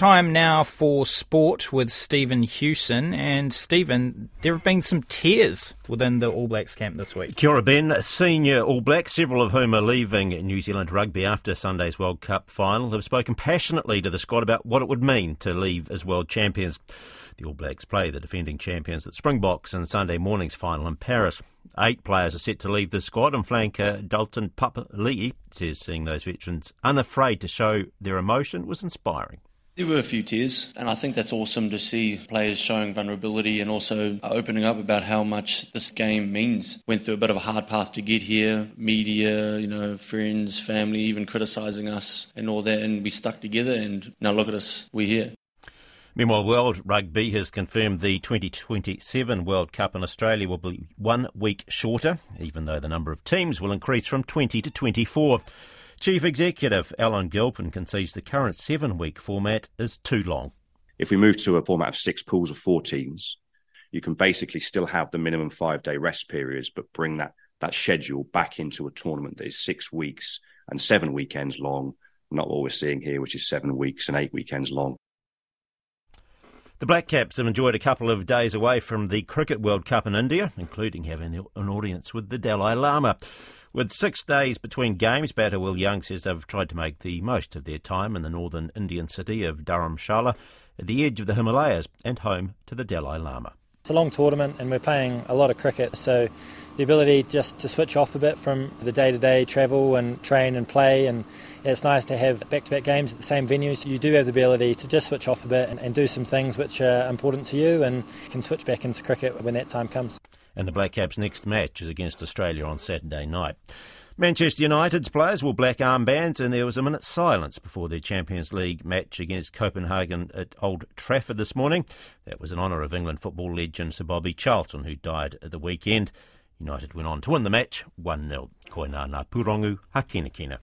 time now for sport with Stephen Hewson. And Stephen, there have been some tears within the All Blacks camp this week. Kia ora, Ben. Senior All Blacks, several of whom are leaving New Zealand rugby after Sunday's World Cup final, have spoken passionately to the squad about what it would mean to leave as world champions. The All Blacks play the defending champions at Springboks in Sunday morning's final in Paris. Eight players are set to leave the squad, and flanker Dalton Papali'i says seeing those veterans unafraid to show their emotion was inspiring. There were a few tears, and I think that's awesome to see players showing vulnerability and also opening up about how much this game means. Went through a bit of a hard path to get here, media, you know, friends, family, even criticising us and all that, and we stuck together, and now look at us, we're here. Meanwhile, World Rugby has confirmed the 2027 World Cup in Australia will be one week shorter, even though the number of teams will increase from 20 to 24. Chief Executive Alan Gilpin concedes the current seven week format is too long. If we move to a format of six pools of four teams, you can basically still have the minimum five day rest periods, but bring that, that schedule back into a tournament that is six weeks and seven weekends long, not what we're seeing here, which is seven weeks and eight weekends long. The Black Caps have enjoyed a couple of days away from the Cricket World Cup in India, including having an audience with the Dalai Lama. With six days between games, Batter Will Young says they've tried to make the most of their time in the northern Indian city of Dharamshala, at the edge of the Himalayas and home to the Dalai Lama. It's a long tournament and we're playing a lot of cricket, so the ability just to switch off a bit from the day to day travel and train and play, and it's nice to have back to back games at the same venue, so you do have the ability to just switch off a bit and, and do some things which are important to you and can switch back into cricket when that time comes and the Black Caps' next match is against Australia on Saturday night. Manchester United's players wore black armbands, and there was a minute's silence before their Champions League match against Copenhagen at Old Trafford this morning. That was in honour of England football legend Sir Bobby Charlton, who died at the weekend. United went on to win the match 1 0. Koina na Purongu Hakinakina.